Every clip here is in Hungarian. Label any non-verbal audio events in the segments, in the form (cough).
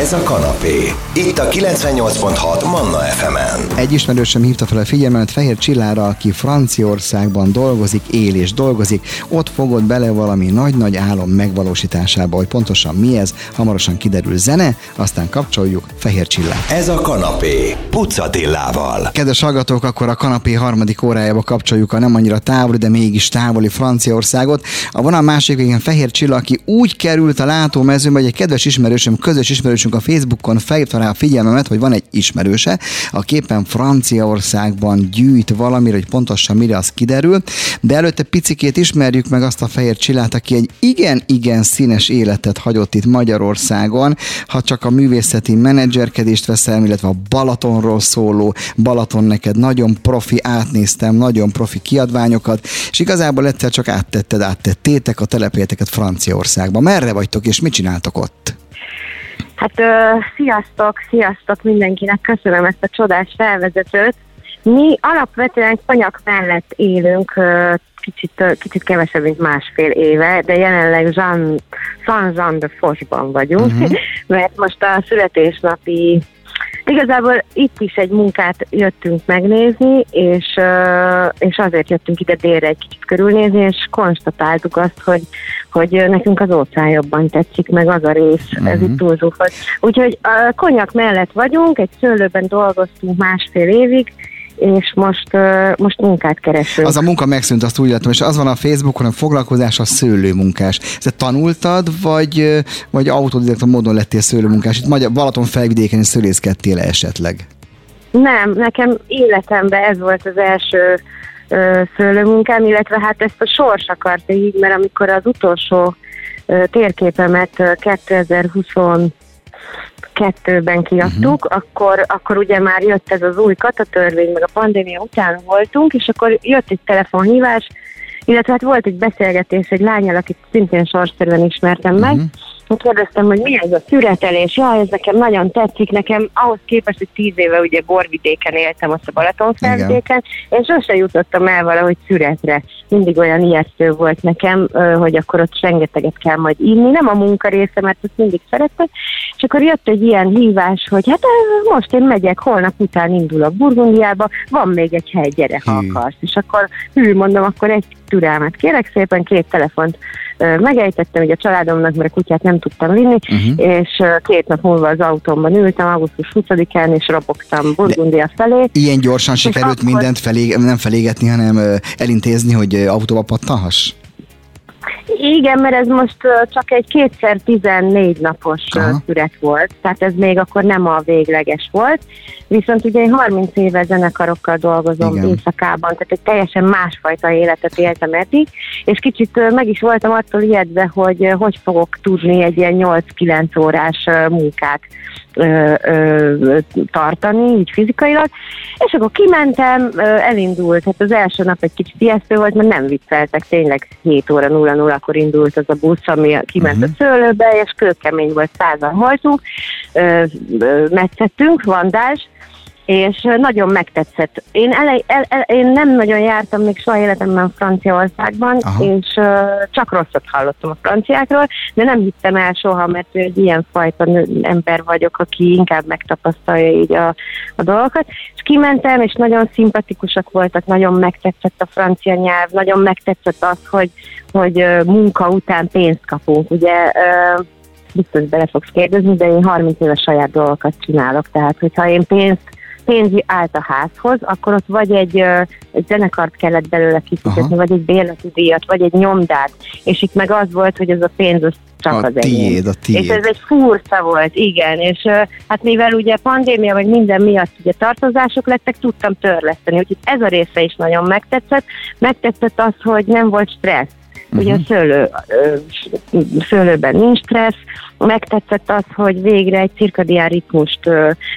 Ez a kanapé. Itt a 98.6 Manna FM-en. Egy ismerősöm hívta fel a figyelmet Fehér Csillára, aki Franciaországban dolgozik, él és dolgozik. Ott fogott bele valami nagy-nagy álom megvalósításába, hogy pontosan mi ez, hamarosan kiderül zene, aztán kapcsoljuk Fehér Csillát. Ez a kanapé. Pucatillával. Kedves hallgatók, akkor a kanapé harmadik órájába kapcsoljuk a nem annyira távoli, de mégis távoli Franciaországot. A vonal másik végén Fehér Csilla, aki úgy került a látómezőbe, hogy egy kedves ismerősöm, közös ismerősünk a Facebookon felhívta rá a figyelmemet, hogy van egy ismerőse, a képen Franciaországban gyűjt valamire, hogy pontosan mire az kiderül, de előtte picikét ismerjük meg azt a Fehér Csillát, aki egy igen-igen színes életet hagyott itt Magyarországon, ha csak a művészeti menedzserkedést veszem, illetve a Balatonról szóló, Balaton neked nagyon profi, átnéztem, nagyon profi kiadványokat, és igazából egyszer csak áttetted, áttettétek a telepéleteket Franciaországba. Merre vagytok, és mit csináltok ott? Hát ö, sziasztok, sziasztok mindenkinek, köszönöm ezt a csodás felvezetőt. Mi alapvetően konyak mellett élünk, ö, kicsit, kicsit kevesebb, mint másfél éve, de jelenleg Jean, San Jean de Fosban vagyunk, uh-huh. (laughs) mert most a születésnapi Igazából itt is egy munkát jöttünk megnézni, és, és azért jöttünk ide délre egy kicsit körülnézni, és konstatáltuk azt, hogy, hogy nekünk az óceán jobban tetszik, meg az a rész, uh-huh. ez itt túlzúfott. Úgyhogy a konyak mellett vagyunk, egy szőlőben dolgoztunk másfél évig, és most, most munkát keresünk. Az a munka megszűnt, azt úgy látom, és az van a Facebookon, a foglalkozás a szőlőmunkás. Ezt tanultad, vagy, vagy autodidakta módon lettél szőlőmunkás? Itt Magyar, Balaton felvidéken is szőlészkedtél esetleg? Nem, nekem életemben ez volt az első ö, szőlőmunkám, illetve hát ezt a sors akarta így, mert amikor az utolsó ö, térképemet 2020 kettőben kiadtuk, uh-huh. akkor, akkor ugye már jött ez az új katatörvény, meg a pandémia után voltunk, és akkor jött egy telefonhívás, illetve hát volt egy beszélgetés egy lányal, akit szintén sorszerűen ismertem meg, uh-huh kérdeztem, hogy mi ez a szüretelés, ja, ez nekem nagyon tetszik, nekem ahhoz képest, hogy tíz éve ugye borvidéken éltem, azt a Balatonfelvidéken, és sose jutottam el valahogy szüretre. Mindig olyan ijesztő volt nekem, hogy akkor ott rengeteget kell majd inni, nem a munka része, mert ezt mindig szerettem, és akkor jött egy ilyen hívás, hogy hát most én megyek, holnap után indulok Burgundiába, van még egy hely, gyere, ha akarsz. És akkor hű, mondom, akkor egy türelmet kérek szépen, két telefont megejtettem hogy a családomnak, mert a kutyát nem tudtam vinni, uh-huh. és két nap múlva az autómban ültem, augusztus 20-án, és robogtam Burgundia felé. Ilyen gyorsan sikerült akkor... mindent felé, nem felégetni, hanem elintézni, hogy autóba pattanhass? Igen, mert ez most csak egy kétszer 14 napos Aha. szüret volt, tehát ez még akkor nem a végleges volt. Viszont ugye én 30 éve zenekarokkal dolgozom Igen. éjszakában, tehát egy teljesen másfajta életet éltem eddig, és kicsit meg is voltam attól ijedve, hogy hogy fogok tudni egy ilyen 8-9 órás munkát ö, ö, tartani, így fizikailag, és akkor kimentem, ö, elindult, hát az első nap egy kicsit ijesztő volt, mert nem vicceltek, tényleg 7 óra 0 0 akkor indult az a busz, ami kiment uh-huh. a szőlőbe, és kőkemény volt, százan voltunk, ö, ö, metszettünk, vandás, és nagyon megtetszett. Én, elej, el, el, én nem nagyon jártam még soha életemben Franciaországban, Aha. és uh, csak rosszat hallottam a franciákról, de nem hittem el soha, mert egy ilyen fajta ember vagyok, aki inkább megtapasztalja így a, a dolgokat. És kimentem, és nagyon szimpatikusak voltak, nagyon megtetszett a francia nyelv, nagyon megtetszett az, hogy, hogy uh, munka után pénzt kapunk. Ugye uh, biztos bele fogsz kérdezni, de én 30 éve saját dolgokat csinálok, tehát hogyha én pénzt pénz állt a házhoz, akkor ott vagy egy, egy zenekart kellett belőle kifizetni, Aha. vagy egy bérleti díjat, vagy egy nyomdát, és itt meg az volt, hogy ez a pénz az csak a az tiéd, a tiéd. És ez egy furcsa volt, igen, és hát mivel ugye pandémia, vagy minden miatt ugye tartozások lettek, tudtam törleszteni, úgyhogy ez a része is nagyon megtetszett. Megtetszett az, hogy nem volt stressz, Ugye a mhm. szőlő, szőlőben nincs stressz, megtetszett az, hogy végre egy cirkadián ritmust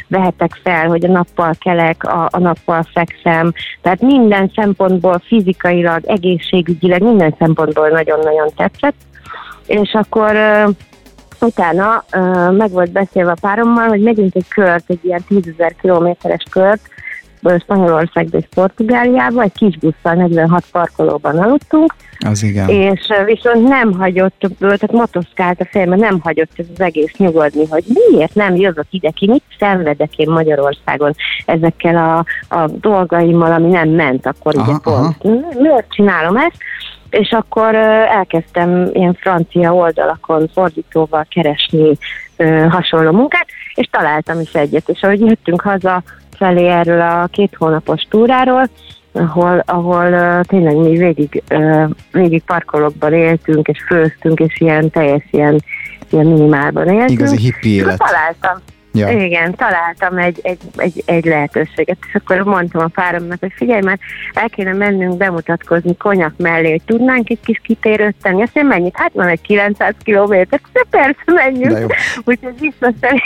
vehetek fel, hogy a nappal kelek, a, a nappal fekszem, tehát minden szempontból fizikailag, egészségügyileg, minden szempontból nagyon-nagyon tetszett. És akkor utána meg volt beszélve a párommal, hogy megyünk egy kört, egy ilyen tízezer kilométeres kört, Spanyolországba és Portugáliába, egy kis busszal 46 parkolóban aludtunk, az igen. És viszont nem hagyott, tehát motoszkált a fejem, nem hagyott ez az egész nyugodni, hogy miért nem jövök ide ki, mit szenvedek én Magyarországon ezekkel a, a dolgaimmal, ami nem ment akkor aha, ugye pont. Aha. Miért csinálom ezt? És akkor elkezdtem ilyen francia oldalakon fordítóval keresni hasonló munkát, és találtam is egyet. És ahogy jöttünk haza felé erről a két hónapos túráról, ahol, ahol uh, tényleg mi végig, uh, végig parkolókban éltünk, és főztünk, és ilyen teljes ilyen, ilyen minimálban éltünk. Igazi hippi élet. Találtam. Ja. Igen, találtam egy, egy, egy, egy lehetőséget, és akkor mondtam a páromnak, hogy figyelj, már el kéne mennünk bemutatkozni konyak mellé, hogy tudnánk egy kis kitérőt tenni. Azt mondja, mennyit? Hát van egy 900 kilométer, de persze menjünk. Úgyhogy visszafelé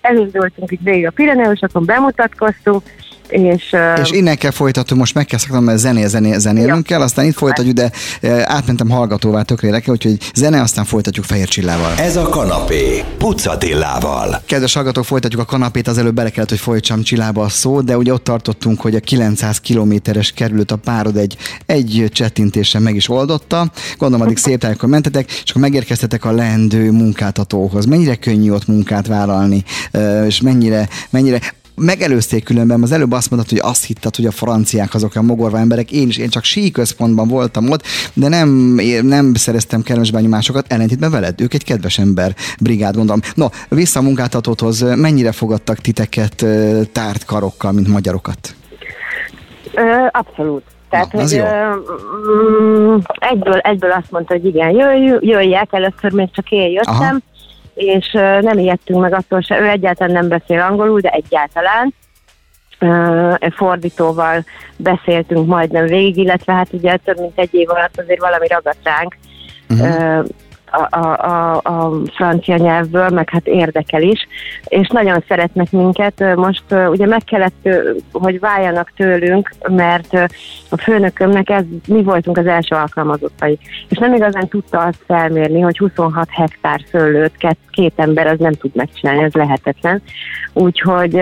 elindultunk itt végig a Pireneusokon, bemutatkoztunk, és, és innen kell folytatni, most meg kell mert zené, zené, zenélünk ja. kell, aztán itt folytatjuk, de átmentem hallgatóvá tökre érdekel, úgyhogy zene, aztán folytatjuk Fehér Csillával. Ez a kanapé, Pucatillával. Kedves hallgatók, folytatjuk a kanapét, az előbb bele kellett, hogy folytsam Csillába a szó, de ugye ott tartottunk, hogy a 900 kilométeres kerülőt a párod egy, egy csettintésen meg is oldotta. Gondolom, addig szép tájakon mentetek, és akkor megérkeztetek a leendő munkáltatóhoz. Mennyire könnyű ott munkát vállalni, és mennyire, mennyire megelőzték különben, az előbb azt mondtad, hogy azt hitted, hogy a franciák azok a mogorva emberek, én is, én csak központban voltam ott, de nem, nem szereztem kellemes benyomásokat, ellentétben veled, ők egy kedves ember, brigád gondolom. No, vissza a munkáltatóhoz, mennyire fogadtak titeket tárt karokkal, mint magyarokat? Ö, abszolút. Tehát, Na, hogy. Ö, egyből, egyből azt mondta, hogy igen, jöjj, jöjjek, először még csak én jöttem, Aha és nem ijedtünk meg attól se, ő egyáltalán nem beszél angolul, de egyáltalán. Fordítóval beszéltünk majdnem végig, illetve hát ugye több mint egy év alatt azért valami ragadt ránk. Uh-huh a, a, a francia nyelvből, meg hát érdekel is, és nagyon szeretnek minket. Most ugye meg kellett, hogy váljanak tőlünk, mert a főnökömnek ez, mi voltunk az első alkalmazottai, és nem igazán tudta azt felmérni, hogy 26 hektár szőlőt két, két ember az nem tud megcsinálni, ez lehetetlen. Úgyhogy,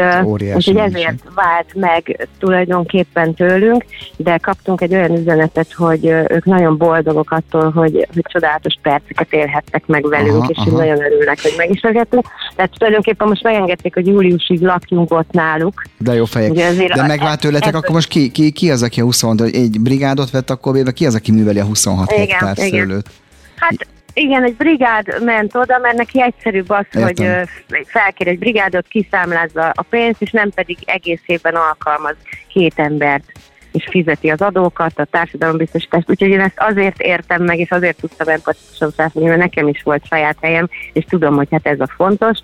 úgyhogy ezért vált meg tulajdonképpen tőlünk, de kaptunk egy olyan üzenetet, hogy ők nagyon boldogok attól, hogy, hogy csodálatos perceket élhettek meg velünk, aha, és aha. nagyon örülnek, hogy megismergettek. Tehát tulajdonképpen most megengedték, hogy júliusig lakjunk ott náluk. De jó fejek. De megvált tőletek, akkor most ki, ki, ki az, aki a 26, egy brigádot vett akkor bébe, ki az, aki műveli a 26 igen, hektár igen. szőlőt? Hát igen, egy brigád ment oda, mert neki egyszerűbb az, Értem. hogy felkér egy brigádot, kiszámlázza a pénzt, és nem pedig egész évben alkalmaz két embert és fizeti az adókat, a társadalombiztosítást. Úgyhogy én ezt azért értem meg, és azért tudtam empatikusan felfogni, mert nekem is volt saját helyem, és tudom, hogy hát ez a fontos.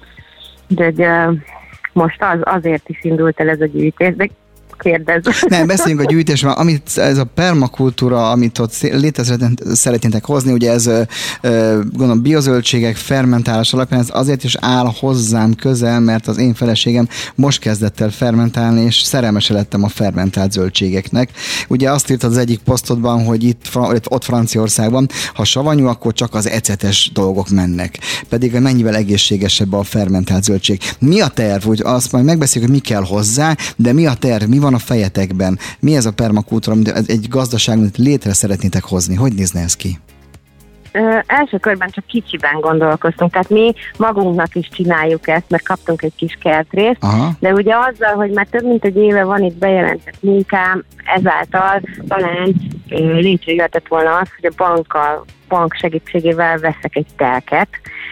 De, de most az, azért is indult el ez a gyűjtés, de kérdez. (laughs) Nem, beszéljünk a gyűjtésről, amit ez a permakultúra, amit ott létre szeretnétek hozni, ugye ez gondolom biozöldségek fermentálás alapján, ez azért is áll hozzám közel, mert az én feleségem most kezdett el fermentálni, és szerelmese lettem a fermentált zöldségeknek. Ugye azt írtad az egyik posztodban, hogy itt ott Franciaországban, ha savanyú, akkor csak az ecetes dolgok mennek. Pedig mennyivel egészségesebb a fermentált zöldség. Mi a terv? Hogy azt majd megbeszéljük, hogy mi kell hozzá, de mi a terv, mi van a fejetekben? Mi ez a permakultúra, amit egy gazdaságot létre szeretnétek hozni? Hogy nézne ez ki? Ö, első körben csak kicsiben gondolkoztunk, tehát mi magunknak is csináljuk ezt, mert kaptunk egy kis kertrészt, Aha. de ugye azzal, hogy már több mint egy éve van itt bejelentett munkám, ezáltal talán létrejöhetett volna az, hogy a bankkal bank segítségével veszek egy telket,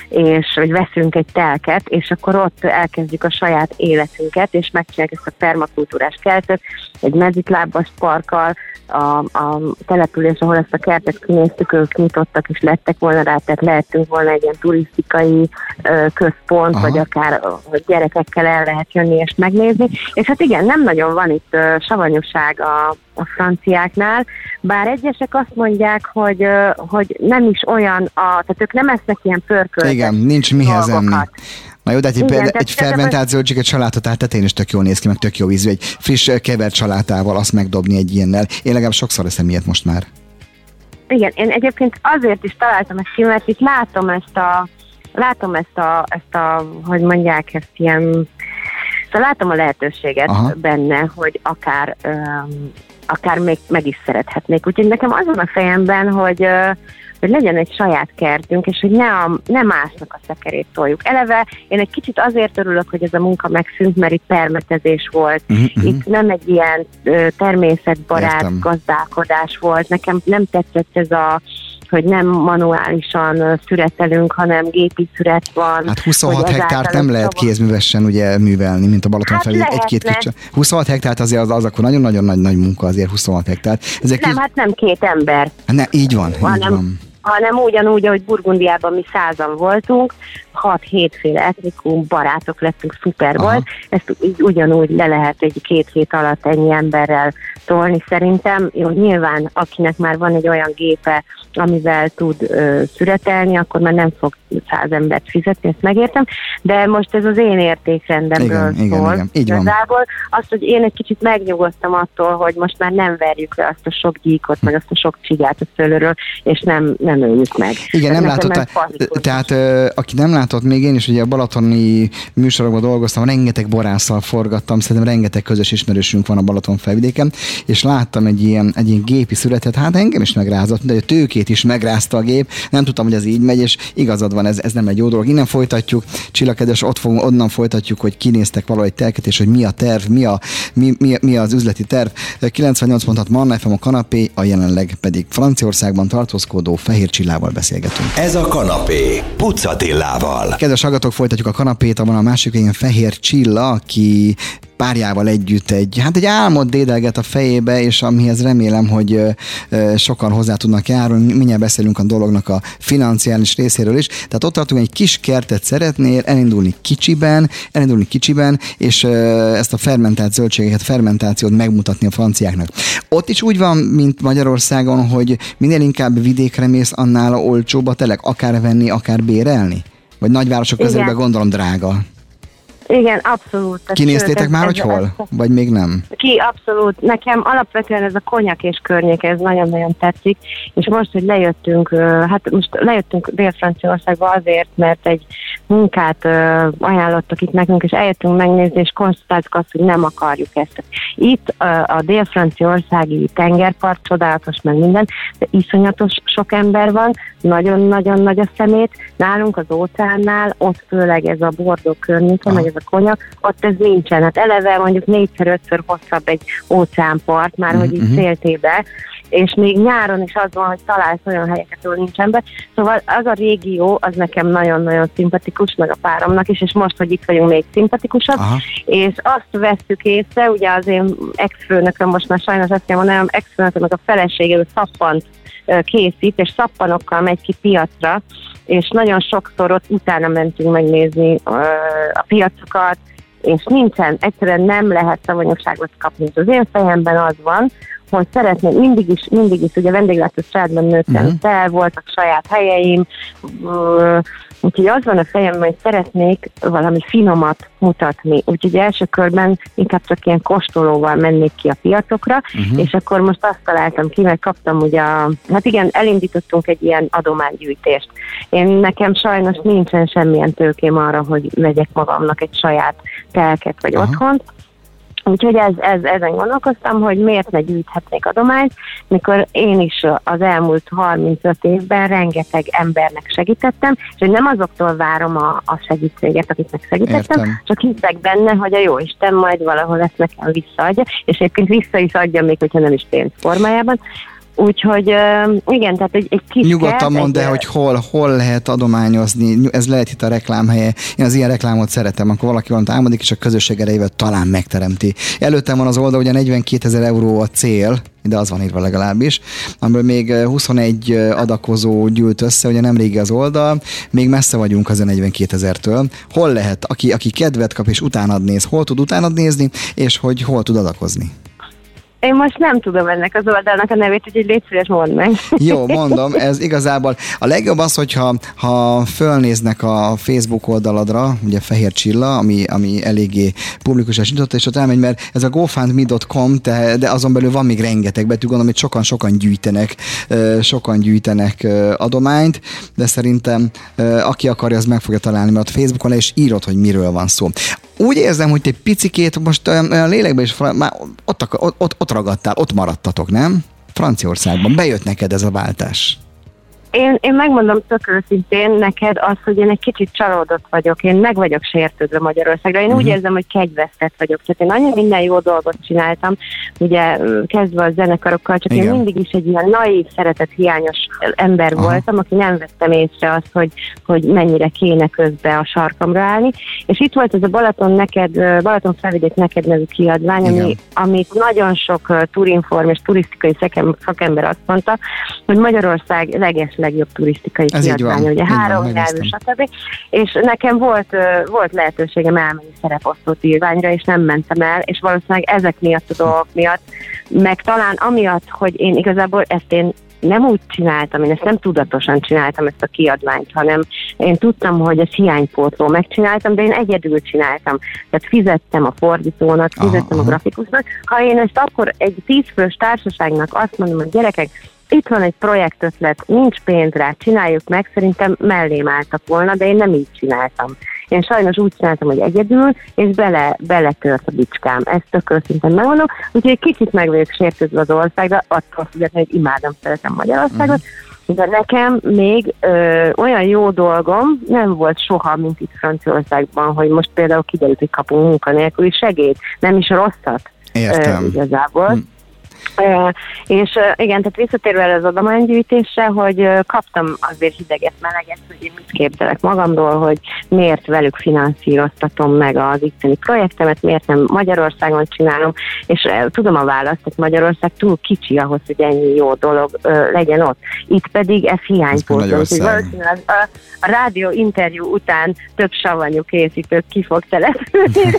és hogy veszünk egy telket, és akkor ott elkezdjük a saját életünket, és megcsináljuk ezt a permakultúrás kertet, egy mezitlábas parkkal, a, a település, ahol ezt a kertet kinéztük, ők nyitottak is lettek volna rá, tehát lehetünk volna egy ilyen turisztikai ö, központ, Aha. vagy akár hogy gyerekekkel el lehet jönni és megnézni. És hát igen, nem nagyon van itt ö, savanyúság a, a franciáknál, bár egyesek azt mondják, hogy, hogy nem is olyan, a, tehát ők nem esznek ilyen pörköltet Igen, nincs mihez enni. Na jó, de hát Igen, egy fermentált zöldséget salátát tetén is tök jól néz ki, meg tök jó ízű. Egy friss kevert salátával azt megdobni egy ilyennel. Én legalább sokszor eszem ilyet most már. Igen, én egyébként azért is találtam ezt ki, mert itt látom ezt a, látom ezt a, ezt a hogy mondják, ezt ilyen Szóval látom a lehetőséget Aha. benne, hogy akár, um, akár még meg is szerethetnék. Úgyhogy nekem az van a fejemben, hogy hogy legyen egy saját kertünk, és hogy ne, a, ne másnak a szekerét toljuk. Eleve én egy kicsit azért örülök, hogy ez a munka megszűnt, mert itt permetezés volt. Uh-huh. Itt nem egy ilyen természetbarát Értem. gazdálkodás volt. Nekem nem tetszett ez a hogy nem manuálisan szüretelünk, hanem gépi szüret van. Hát 26 hektárt nem lehet kézművesen ugye művelni, mint a Balaton hát felé. Egy-két kicsi. 26 hektárt azért az, az akkor nagyon-nagyon nagy, nagy munka azért 26 hektárt. Ezek nem, kis... hát nem két ember. Hát ne, így van, hanem, így van hanem ugyanúgy, ahogy Burgundiában mi százan voltunk, 6-7 féle etnikum, barátok lettünk, szuper Aha. volt. Ezt ugyanúgy le lehet egy két hét alatt ennyi emberrel tolni szerintem. Jó, nyilván akinek már van egy olyan gépe, amivel tud ö, szüretelni, akkor már nem fog száz embert fizetni, ezt megértem, de most ez az én értékrendemről igen, szól. Igen, igen. Így Igazából van. azt, hogy én egy kicsit megnyugodtam attól, hogy most már nem verjük le azt a sok gyíkot, meg azt a sok csigát a szőlőről, és nem, nem öljük meg. Igen, nem látott, tehát aki nem látott, még én is ugye a balatoni műsorokban dolgoztam, rengeteg borásszal forgattam, szerintem rengeteg közös ismerősünk van a Balaton felvidéken, és láttam egy ilyen, egy ilyen gépi születet, hát engem is megrázott, de a tőkét is megrázta a gép, nem tudtam, hogy ez így megy, és igazad van, ez, ez nem egy jó dolog. Innen folytatjuk, Csillakedves, ott fogunk, onnan folytatjuk, hogy kinéztek valahogy telket, és hogy mi a terv, mi, a, mi, mi, mi az üzleti terv. 98.6 Manna FM a kanapé, a jelenleg pedig Franciaországban tartózkodó Fehér Csillával beszélgetünk. Ez a kanapé, Pucatillával. Kedves hallgatók, folytatjuk a kanapét, abban a másik végén Fehér Csilla, aki párjával együtt egy, hát egy álmot dédelget a fejébe, és amihez remélem, hogy sokan hozzá tudnak járulni. Mindjárt beszélünk a dolognak a financiális részéről is. Tehát ott tartunk, egy kis kertet szeretnél elindulni kicsiben, elindulni kicsiben, és ezt a fermentált zöldségeket, fermentációt megmutatni a franciáknak. Ott is úgy van, mint Magyarországon, hogy minél inkább vidékre mész, annál olcsóbb a telek, akár venni, akár bérelni? Vagy nagyvárosok közelben gondolom drága. Igen, abszolút. Kinéztétek már, hogy hol? Vagy még nem? Ki, abszolút. Nekem alapvetően ez a konyak és környék, ez nagyon-nagyon tetszik, és most, hogy lejöttünk, hát most lejöttünk Dél-Franciaországba azért, mert egy munkát ajánlottak itt nekünk, és eljöttünk megnézni, és konstatáltuk azt, hogy nem akarjuk ezt. Itt a dél-franciaországi tengerpart, csodálatos meg minden, de iszonyatos sok ember van, nagyon-nagyon nagy a szemét. Nálunk az óceánnál, ott főleg ez a bordó környéke, meg ez a konyak, ott ez nincsen. Hát eleve mondjuk négyszer-ötször hosszabb egy óceánpart, már uh-huh. hogy így széltébe, mhm. és még nyáron is az van, hogy találsz olyan helyeket, ahol nincsen be. Szóval az a régió, az nekem nagyon-nagyon szimpatikus, meg a páromnak is, és most, hogy itt vagyunk, még szimpatikusabb, Aha. és azt vesztük észre, ugye az én ex-főnököm, most már sajnos azt kell mondanom, ex-főnökömnek a felesége, szappant készít, és szappanokkal megy ki piacra, és nagyon sokszor ott utána mentünk megnézni a piacokat, és nincsen, egyszerűen nem lehet szavanyosságot kapni. Az én fejemben az van, hogy szeretném, mindig is, mindig is, ugye vendéglátó családban nőttem uh-huh. fel, voltak saját helyeim, Úgyhogy az van a fejem, hogy szeretnék valami finomat mutatni. Úgyhogy első körben inkább csak ilyen kóstolóval mennék ki a piacokra, uh-huh. és akkor most azt találtam ki, mert kaptam ugye, a, hát igen, elindítottunk egy ilyen adománygyűjtést. Én nekem sajnos nincsen semmilyen tőkém arra, hogy vegyek magamnak egy saját telket vagy uh-huh. otthont, Úgyhogy ez, ez, ezen gondolkoztam, hogy miért ne gyűjthetnék adományt, mikor én is az elmúlt 35 évben rengeteg embernek segítettem, és hogy nem azoktól várom a, a segítséget, akiknek segítettem, Értem. csak hiszek benne, hogy a jó Isten majd valahol ezt nekem visszaadja, és egyébként vissza is adja, még hogyha nem is pénz formájában. Úgyhogy igen, tehát egy, egy kis Nyugodtan mondd el, hogy hol, hol lehet adományozni, ez lehet itt a reklámhelye. Én az ilyen reklámot szeretem, akkor valaki valamit álmodik, és a közösség erejével talán megteremti. Előttem van az oldal, ugye 42 ezer euró a cél, de az van írva legalábbis, amiből még 21 adakozó gyűlt össze, ugye nem régi az oldal, még messze vagyunk az a 42 ezertől. Hol lehet, aki, aki kedvet kap és utánad néz, hol tud utánad nézni, és hogy hol tud adakozni? Én most nem tudom ennek az oldalnak a nevét, úgyhogy légy szíves, mondd meg. (laughs) Jó, mondom, ez igazából a legjobb az, hogyha ha fölnéznek a Facebook oldaladra, ugye Fehér Csilla, ami, ami eléggé publikus nyitott, és ott elmegy, mert ez a gofundme.com, de, de azon belül van még rengeteg betű, gondolom, hogy sokan-sokan gyűjtenek, sokan gyűjtenek adományt, de szerintem aki akarja, az meg fogja találni, mert Facebookon le is írod, hogy miről van szó. Úgy érzem, hogy egy picikét most olyan lélekben is már ott, ott, ott ragadtál, ott maradtatok, nem? Franciaországban. Bejött neked ez a váltás. Én, én megmondom tök őszintén neked az, hogy én egy kicsit csalódott vagyok, én meg vagyok sértődve Magyarországra. Én uh-huh. úgy mhm. érzem, hogy kegyvesztett vagyok. Tehát én nagyon minden jó dolgot csináltam, ugye kezdve a zenekarokkal, csak Igen. én mindig is egy ilyen naív, szeretet hiányos ember Aha. voltam, aki nem vettem észre azt, hogy, hogy mennyire kéne közbe a sarkamra állni. És itt volt ez a Balaton neked, Balaton felvidék neked nevű kiadvány, ami, amit nagyon sok turinform és turisztikai szakember azt mondta, hogy Magyarország leges legjobb turisztikai Ez kiadvány, ugye három nyelvű, stb. És nekem volt, volt lehetőségem elmenni szereposztó írványra, és nem mentem el, és valószínűleg ezek miatt a dolgok miatt, meg talán amiatt, hogy én igazából ezt én nem úgy csináltam, én ezt nem tudatosan csináltam ezt a kiadványt, hanem én tudtam, hogy ez hiánypótló, megcsináltam, de én egyedül csináltam. Tehát fizettem a fordítónak, fizettem aha, a grafikusnak. Ha én ezt akkor egy tízfős társaságnak azt mondom, hogy gyerekek, itt van egy projektötlet, nincs pénz rá, csináljuk meg, szerintem mellém álltak volna, de én nem így csináltam. Én sajnos úgy csináltam, hogy egyedül, és bele, beletört a bicskám. Ezt tök őszintén megmondom. Úgyhogy egy kicsit meg vagyok sértődve az országra, attól függetlenül, hogy imádom, szeretem Magyarországot. Uh-huh. De nekem még ö, olyan jó dolgom nem volt soha, mint itt Franciaországban, hogy most például kiderült, hogy kapunk munkanélküli segélyt, nem is rosszat. Értem. Ö, igazából. Uh-huh. És igen, tehát visszatérve el az adománygyűjtésre, hogy kaptam azért hideget, meleget, hogy én mit képzelek magamról, hogy miért velük finanszíroztatom meg az itteni projektemet, miért nem Magyarországon csinálom, és tudom a választ, hogy Magyarország túl kicsi ahhoz, hogy ennyi jó dolog legyen ott. Itt pedig ez hiánypótló. A, a, a rádió interjú után több savanyú készítők ki fog települni,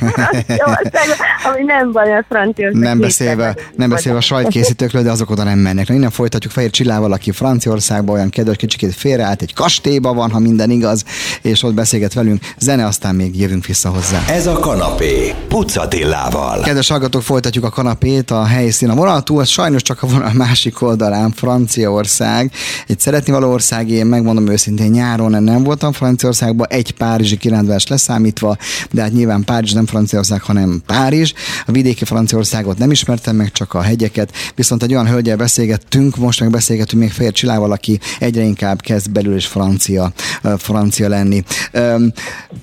(laughs) ami nem baj a franciaország. Nem beszélve, nem beszélve a sajtkészítőkről, de azok oda nem mennek. Na, innen folytatjuk Fehér Csillával, aki Franciaországban olyan kedves kicsikét félreállt, egy kastélyba van, ha minden igaz, és ott beszélget velünk. Zene, aztán még jövünk vissza hozzá. Ez a kanapé, Pucatillával. Kedves hallgatók, folytatjuk a kanapét, a helyszín. A vonal túl, az sajnos csak a vonal másik oldalán, Franciaország. Egy szeretni való ország, én megmondom őszintén, nyáron nem voltam Franciaországban, egy párizsi kirándulás leszámítva, de hát nyilván Párizs nem Franciaország, hanem Párizs. A vidéki Franciaországot nem ismertem meg, csak a hegyeket, viszont egy olyan hölgyel beszélgettünk, most meg beszélgetünk még Fér Csilával, aki egyre inkább kezd belül is francia, francia lenni.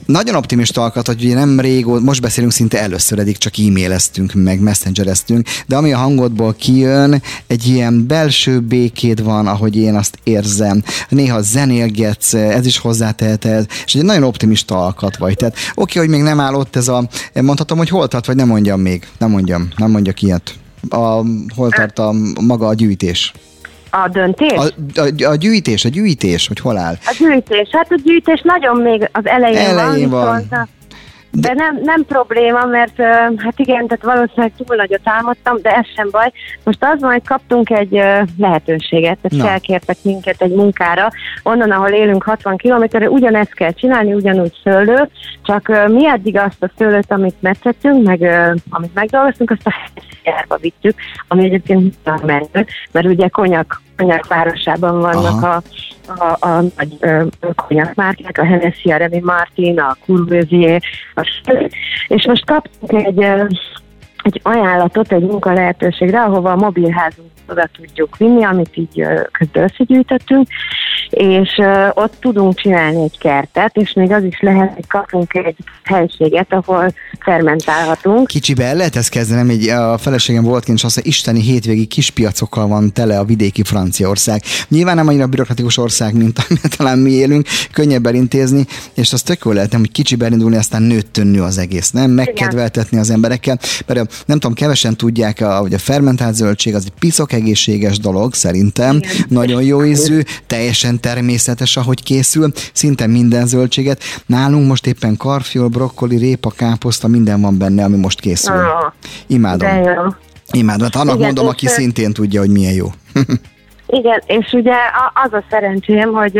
Nagyon optimista alkat, hogy ugye nem régó, most beszélünk szinte először, eddig csak e-maileztünk, meg messengereztünk, de ami a hangodból kijön, egy ilyen belső békéd van, ahogy én azt érzem. Néha zenélgetsz, ez is hozzáteheted, és egy nagyon optimista alkat vagy. Tehát oké, hogy még nem áll ott ez a, mondhatom, hogy hol tart, vagy nem mondjam még, nem mondjam, nem mondjak ilyet a, hol tart a, maga a gyűjtés? A döntés? A, a, a gyűjtés, a gyűjtés, hogy hol áll? A gyűjtés, hát a gyűjtés nagyon még az elején, elején van. van. Viszont de, de nem, nem probléma, mert hát igen, tehát valószínűleg túl nagyot álmodtam, de ez sem baj. Most az van, hogy kaptunk egy lehetőséget, tehát felkértek minket egy munkára, onnan, ahol élünk 60 kilométerre, ugyanezt kell csinálni, ugyanúgy szőlő, csak mi eddig azt a szőlőt, amit metszettünk, meg amit megdolgoztunk, azt a járba vittük, ami egyébként nem menő, mert ugye konyak, konyak városában vannak a, a, a nagy konyakmárkák, a Hennessy, a Remy Martin, a Courvoisier, a és most kaptunk egy, egy ajánlatot, egy munka lehetőségre, ahova a mobilházunk oda tudjuk vinni, amit így közben összegyűjtöttünk, és ott tudunk csinálni egy kertet, és még az is lehet, hogy kapunk egy helységet, ahol fermentálhatunk. Kicsibe el lehet ezt kezdenem, egy, a feleségem volt kint, és azt mondja, isteni hétvégi kispiacokkal van tele a vidéki Franciaország. Nyilván nem annyira bürokratikus ország, mint amiben talán mi élünk, könnyebb elintézni, és az tök jó lehet, hogy kicsibe elindulni, aztán nőttön nő az egész, nem? Megkedveltetni az emberekkel, mert nem tudom, kevesen tudják, hogy a fermentált zöldség az egy piszok egészséges dolog, szerintem. Igen. Nagyon jó ízű, teljesen természetes, ahogy készül, szinte minden zöldséget. Nálunk most éppen karfiol, brokkoli, répa, káposzta, minden van benne, ami most készül. Ah, Imádom. Imádom. Hát annak Igen, mondom, aki szintén tudja, hogy milyen jó. (laughs) Igen, és ugye az a szerencsém, hogy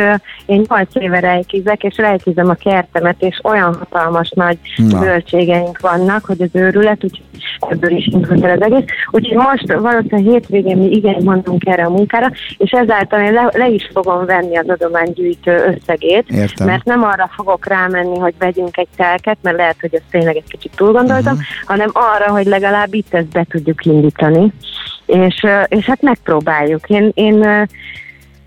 én 8 éve rejkizek, és rejkizem a kertemet, és olyan hatalmas nagy Na. zöldségeink vannak, hogy az őrület, úgyhogy ebből is indult el az egész. Úgyhogy most valószínűleg hétvégén mi igen mondunk erre a munkára, és ezáltal én le, le is fogom venni az adománygyűjtő összegét, Értem. mert nem arra fogok rámenni, hogy vegyünk egy telket, mert lehet, hogy ezt tényleg egy kicsit túl gondoltam, uh-huh. hanem arra, hogy legalább itt ezt be tudjuk indítani. És, és hát megpróbáljuk. Én, én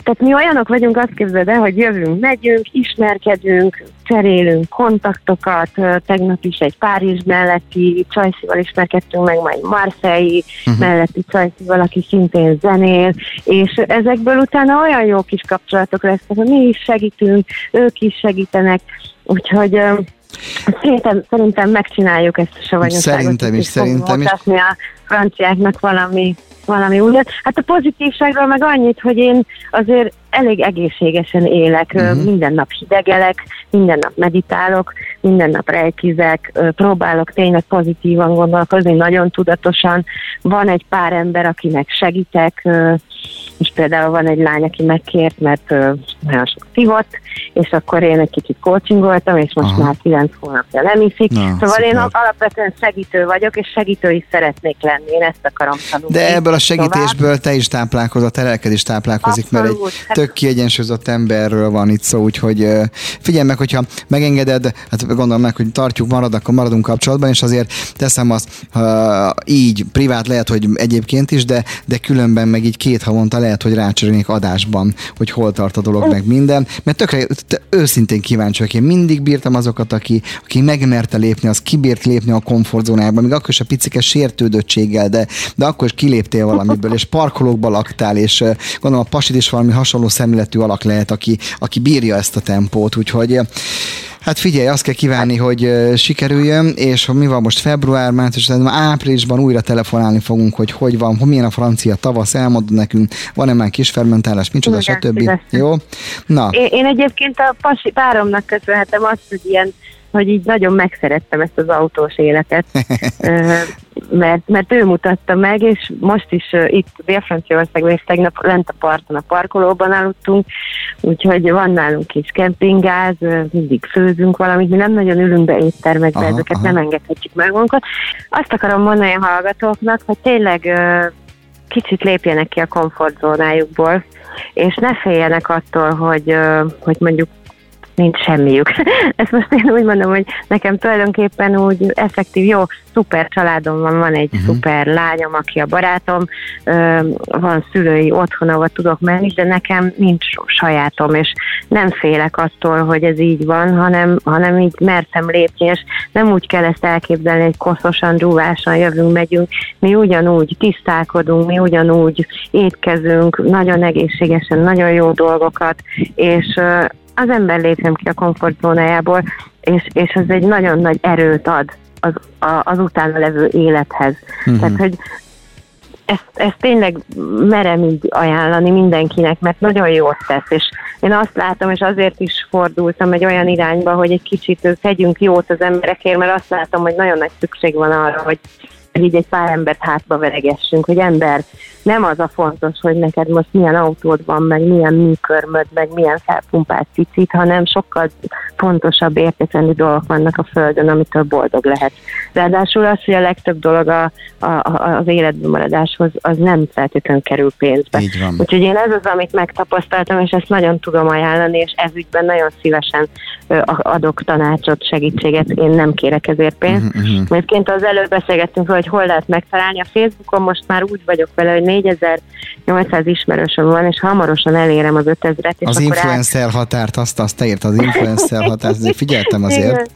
tehát mi olyanok vagyunk, azt képzeld el, hogy jövünk, megyünk, ismerkedünk, cserélünk kontaktokat, tegnap is egy Párizs melletti Csajszival ismerkedtünk meg, majd Marseille uh-huh. melletti Csajszival, aki szintén zenél, és ezekből utána olyan jó kis kapcsolatok lesznek, hogy mi is segítünk, ők is segítenek, úgyhogy Szerintem, szerintem megcsináljuk ezt a savanyúságot. Szerintem is, szerintem is. a franciáknak valami valami újat. Hát a pozitívságról meg annyit, hogy én azért elég egészségesen élek, uh-huh. minden nap hidegelek, minden nap meditálok, minden nap rejkizek, próbálok tényleg pozitívan gondolkozni, nagyon tudatosan. Van egy pár ember, akinek segítek, és például van egy lány, aki megkért, mert nagyon sok szívott, és akkor én egy kicsit coachingoltam, és most Aha. már kilenc hónapja lemiszik. Na, szóval szuper. én alapvetően segítő vagyok, és segítő is szeretnék lenni, én ezt akarom tanulni. De ebből a segítésből tovább. te is táplálkozol, te lelked is táplálkozik, Abszolút. mert egy tök kiegyensúlyozott emberről van itt szó, úgyhogy figyelj meg, hogyha megengeded, hát gondolom meg, hogy tartjuk, marad, akkor maradunk kapcsolatban, és azért teszem azt így, privát lehet, hogy egyébként is, de, de különben meg így két havonta lehet, hogy rácsörnék adásban, hogy hol tart a dolog, meg minden, mert tökre őszintén kíváncsi vagyok. Én mindig bírtam azokat, aki, aki megmerte lépni, az kibírt lépni a komfortzónába, még akkor is a picike sértődöttséggel, de, de akkor is kiléptél valamiből, és parkolókba laktál, és gondolom a pasit is valami hasonló szemléletű alak lehet, aki, aki bírja ezt a tempót, úgyhogy Hát figyelj, azt kell kívánni, hogy sikerüljön, és mi van most február, március, áprilisban újra telefonálni fogunk, hogy hogy van, hogy milyen a francia tavasz, elmondod nekünk, van-e már kis fermentálás, micsoda, stb. Jó? Na. Én, én egyébként a pasi páromnak köszönhetem azt, hogy ilyen hogy így nagyon megszerettem ezt az autós életet, (laughs) mert, mert ő mutatta meg, és most is itt Dél-Franciaországban és tegnap lent a parton a parkolóban aludtunk, úgyhogy van nálunk kis kempingáz, mindig főzünk valamit, mi nem nagyon ülünk be éttermekbe, aha, ezeket aha. nem engedhetjük meg magunkat. Azt akarom mondani a hallgatóknak, hogy tényleg kicsit lépjenek ki a komfortzónájukból, és ne féljenek attól, hogy, hogy mondjuk nincs semmiük. (laughs) Ezt most én úgy mondom, hogy nekem tulajdonképpen úgy effektív, jó, szuper családom van, van egy uh-huh. szuper lányom, aki a barátom, van szülői otthon, ahol tudok menni, de nekem nincs sajátom, és nem félek attól, hogy ez így van, hanem, hanem így mertem lépni, és nem úgy kell ezt elképzelni, hogy koszosan, dúvásan jövünk, megyünk, mi ugyanúgy tisztálkodunk, mi ugyanúgy étkezünk, nagyon egészségesen, nagyon jó dolgokat, és az ember lépjen ki a komfortzónájából, és, és ez egy nagyon nagy erőt ad az, a, az utána levő élethez. Uh-huh. Tehát, hogy ezt, ezt tényleg merem így ajánlani mindenkinek, mert nagyon jót tesz, és én azt látom, és azért is fordultam egy olyan irányba, hogy egy kicsit tegyünk jót az emberekért, mert azt látom, hogy nagyon nagy szükség van arra, hogy így egy pár embert hátba veregessünk, hogy ember, nem az a fontos, hogy neked most milyen autód van, meg milyen műkörmöd, meg milyen felpumpált cicit, hanem sokkal fontosabb értéklendi dolgok vannak a Földön, amitől boldog lehet. Ráadásul az, hogy a legtöbb dolog a, a, az életben maradáshoz, az nem feltétlenül kerül pénzbe. Így van. Úgyhogy én ez az, amit megtapasztaltam, és ezt nagyon tudom ajánlani, és ez ügyben nagyon szívesen adok tanácsot, segítséget, én nem kérek ezért pénzt. Uh-huh. Egyébként az előbb beszélgettünk, hogy hol lehet megtalálni. A Facebookon most már úgy vagyok vele, hogy 4800 ismerősöm van, és hamarosan elérem az 5000-et. Az influencer el... határt, azt, azt te írtad, az influencer határt, azért figyeltem (laughs) azért. Igen.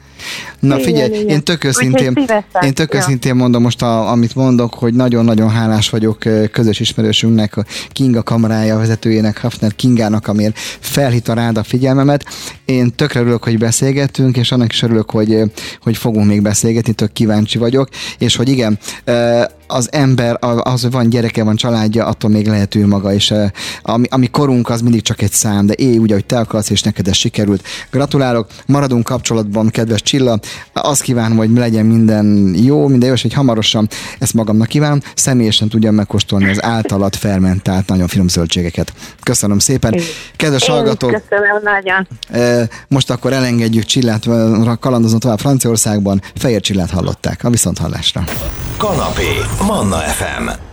Na figyelj, igen, igen. én tök őszintén, én tök őszintén mondom most, a, amit mondok, hogy nagyon-nagyon hálás vagyok közös ismerősünknek, a Kinga kamarája vezetőjének, Hafner Kingának, amiért felhívta rád a figyelmemet. Én tökre örülök, hogy beszélgettünk, és annak is örülök, hogy, hogy fogunk még beszélgetni, tök kíváncsi vagyok, és hogy igen, az ember, az, hogy van gyereke, van családja, attól még lehet ő maga, és ami, ami korunk, az mindig csak egy szám, de éj úgy, ahogy te akarsz, és neked ez sikerült. Gratulálok, maradunk kapcsolatban, kedves Csilla. Azt kívánom, hogy legyen minden jó, minden jó, és hogy hamarosan ezt magamnak kívánom, személyesen tudjam megkóstolni az általad fermentált nagyon finom zöldségeket. Köszönöm szépen. Kedves Én hallgatók, Köszönöm nagyon. most akkor elengedjük Csillát, kalandozni tovább Franciaországban. Fehér Csillát hallották. A viszonthallásra. Kanapé. Manna FM.